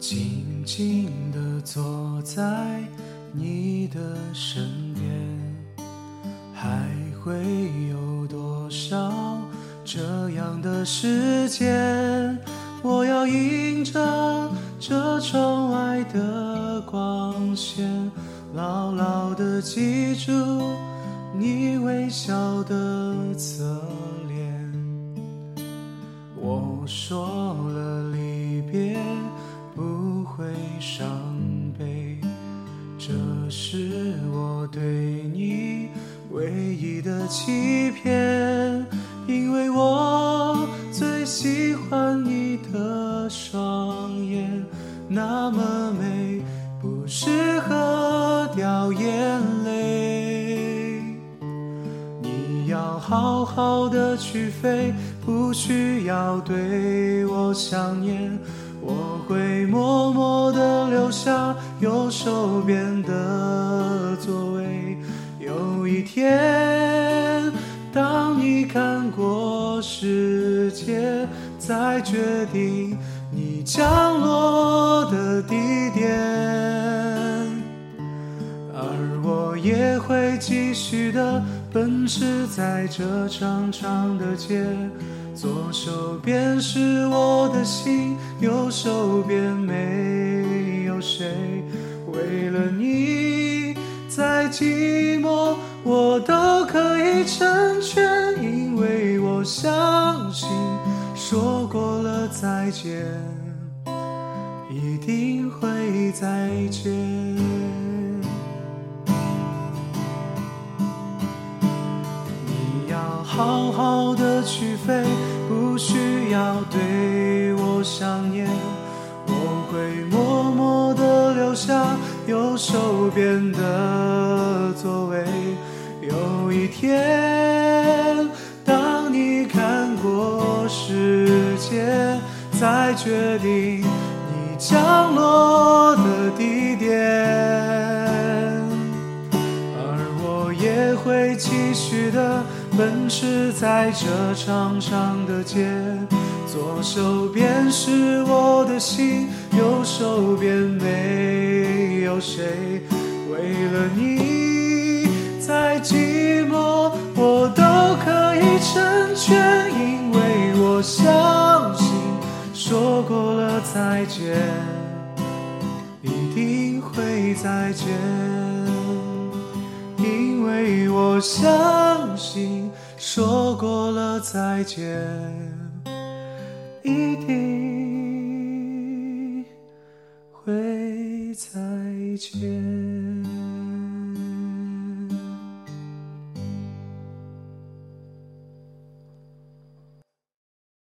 静静地坐在你的身边，还会有多少这样的时间？我要迎着这窗外的光线，牢牢地记住你微笑的侧脸。我说伤悲，这是我对你唯一的欺骗，因为我最喜欢你的双眼，那么美，不适合掉眼泪。你要好好的去飞，不需要对我想念。我会默默地留下右手边的座位。有一天，当你看过世界，再决定你降落的地点。而我也会继续的奔驰在这长长的街，左手边是我的心，右手边没有谁。为了你，再寂寞我都可以成全，因为我相信，说过了再见，一定会再见。好好的去飞，不需要对我想念。我会默默地留下右手边的座位。有一天，当你看过世界，再决定你降落的地点。也会继续的奔驰在这长长的街，左手边是我的心，右手边没有谁。为了你，再寂寞我都可以成全，因为我相信，说过了再见，一定会再见。我相信，说过了再见，一定会再见。